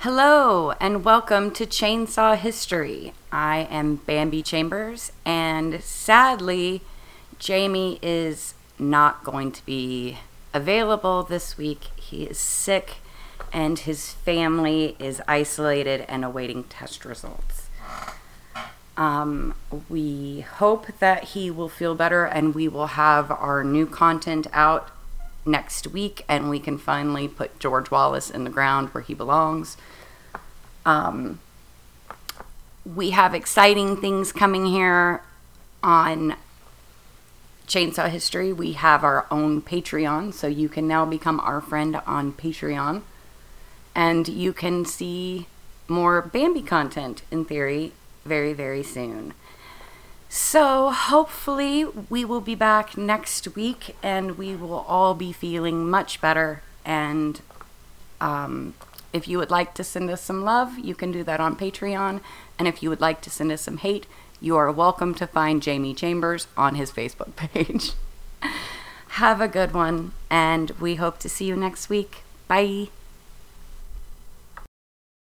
Hello, and welcome to Chainsaw History. I am Bambi Chambers, and sadly, Jamie is not going to be available this week. He is sick, and his family is isolated and awaiting test results. Um, we hope that he will feel better, and we will have our new content out next week, and we can finally put George Wallace in the ground where he belongs. Um, we have exciting things coming here on Chainsaw History. We have our own Patreon, so you can now become our friend on Patreon. And you can see more Bambi content, in theory, very, very soon. So, hopefully, we will be back next week and we will all be feeling much better. And um, if you would like to send us some love, you can do that on Patreon. And if you would like to send us some hate, you are welcome to find Jamie Chambers on his Facebook page. Have a good one, and we hope to see you next week. Bye.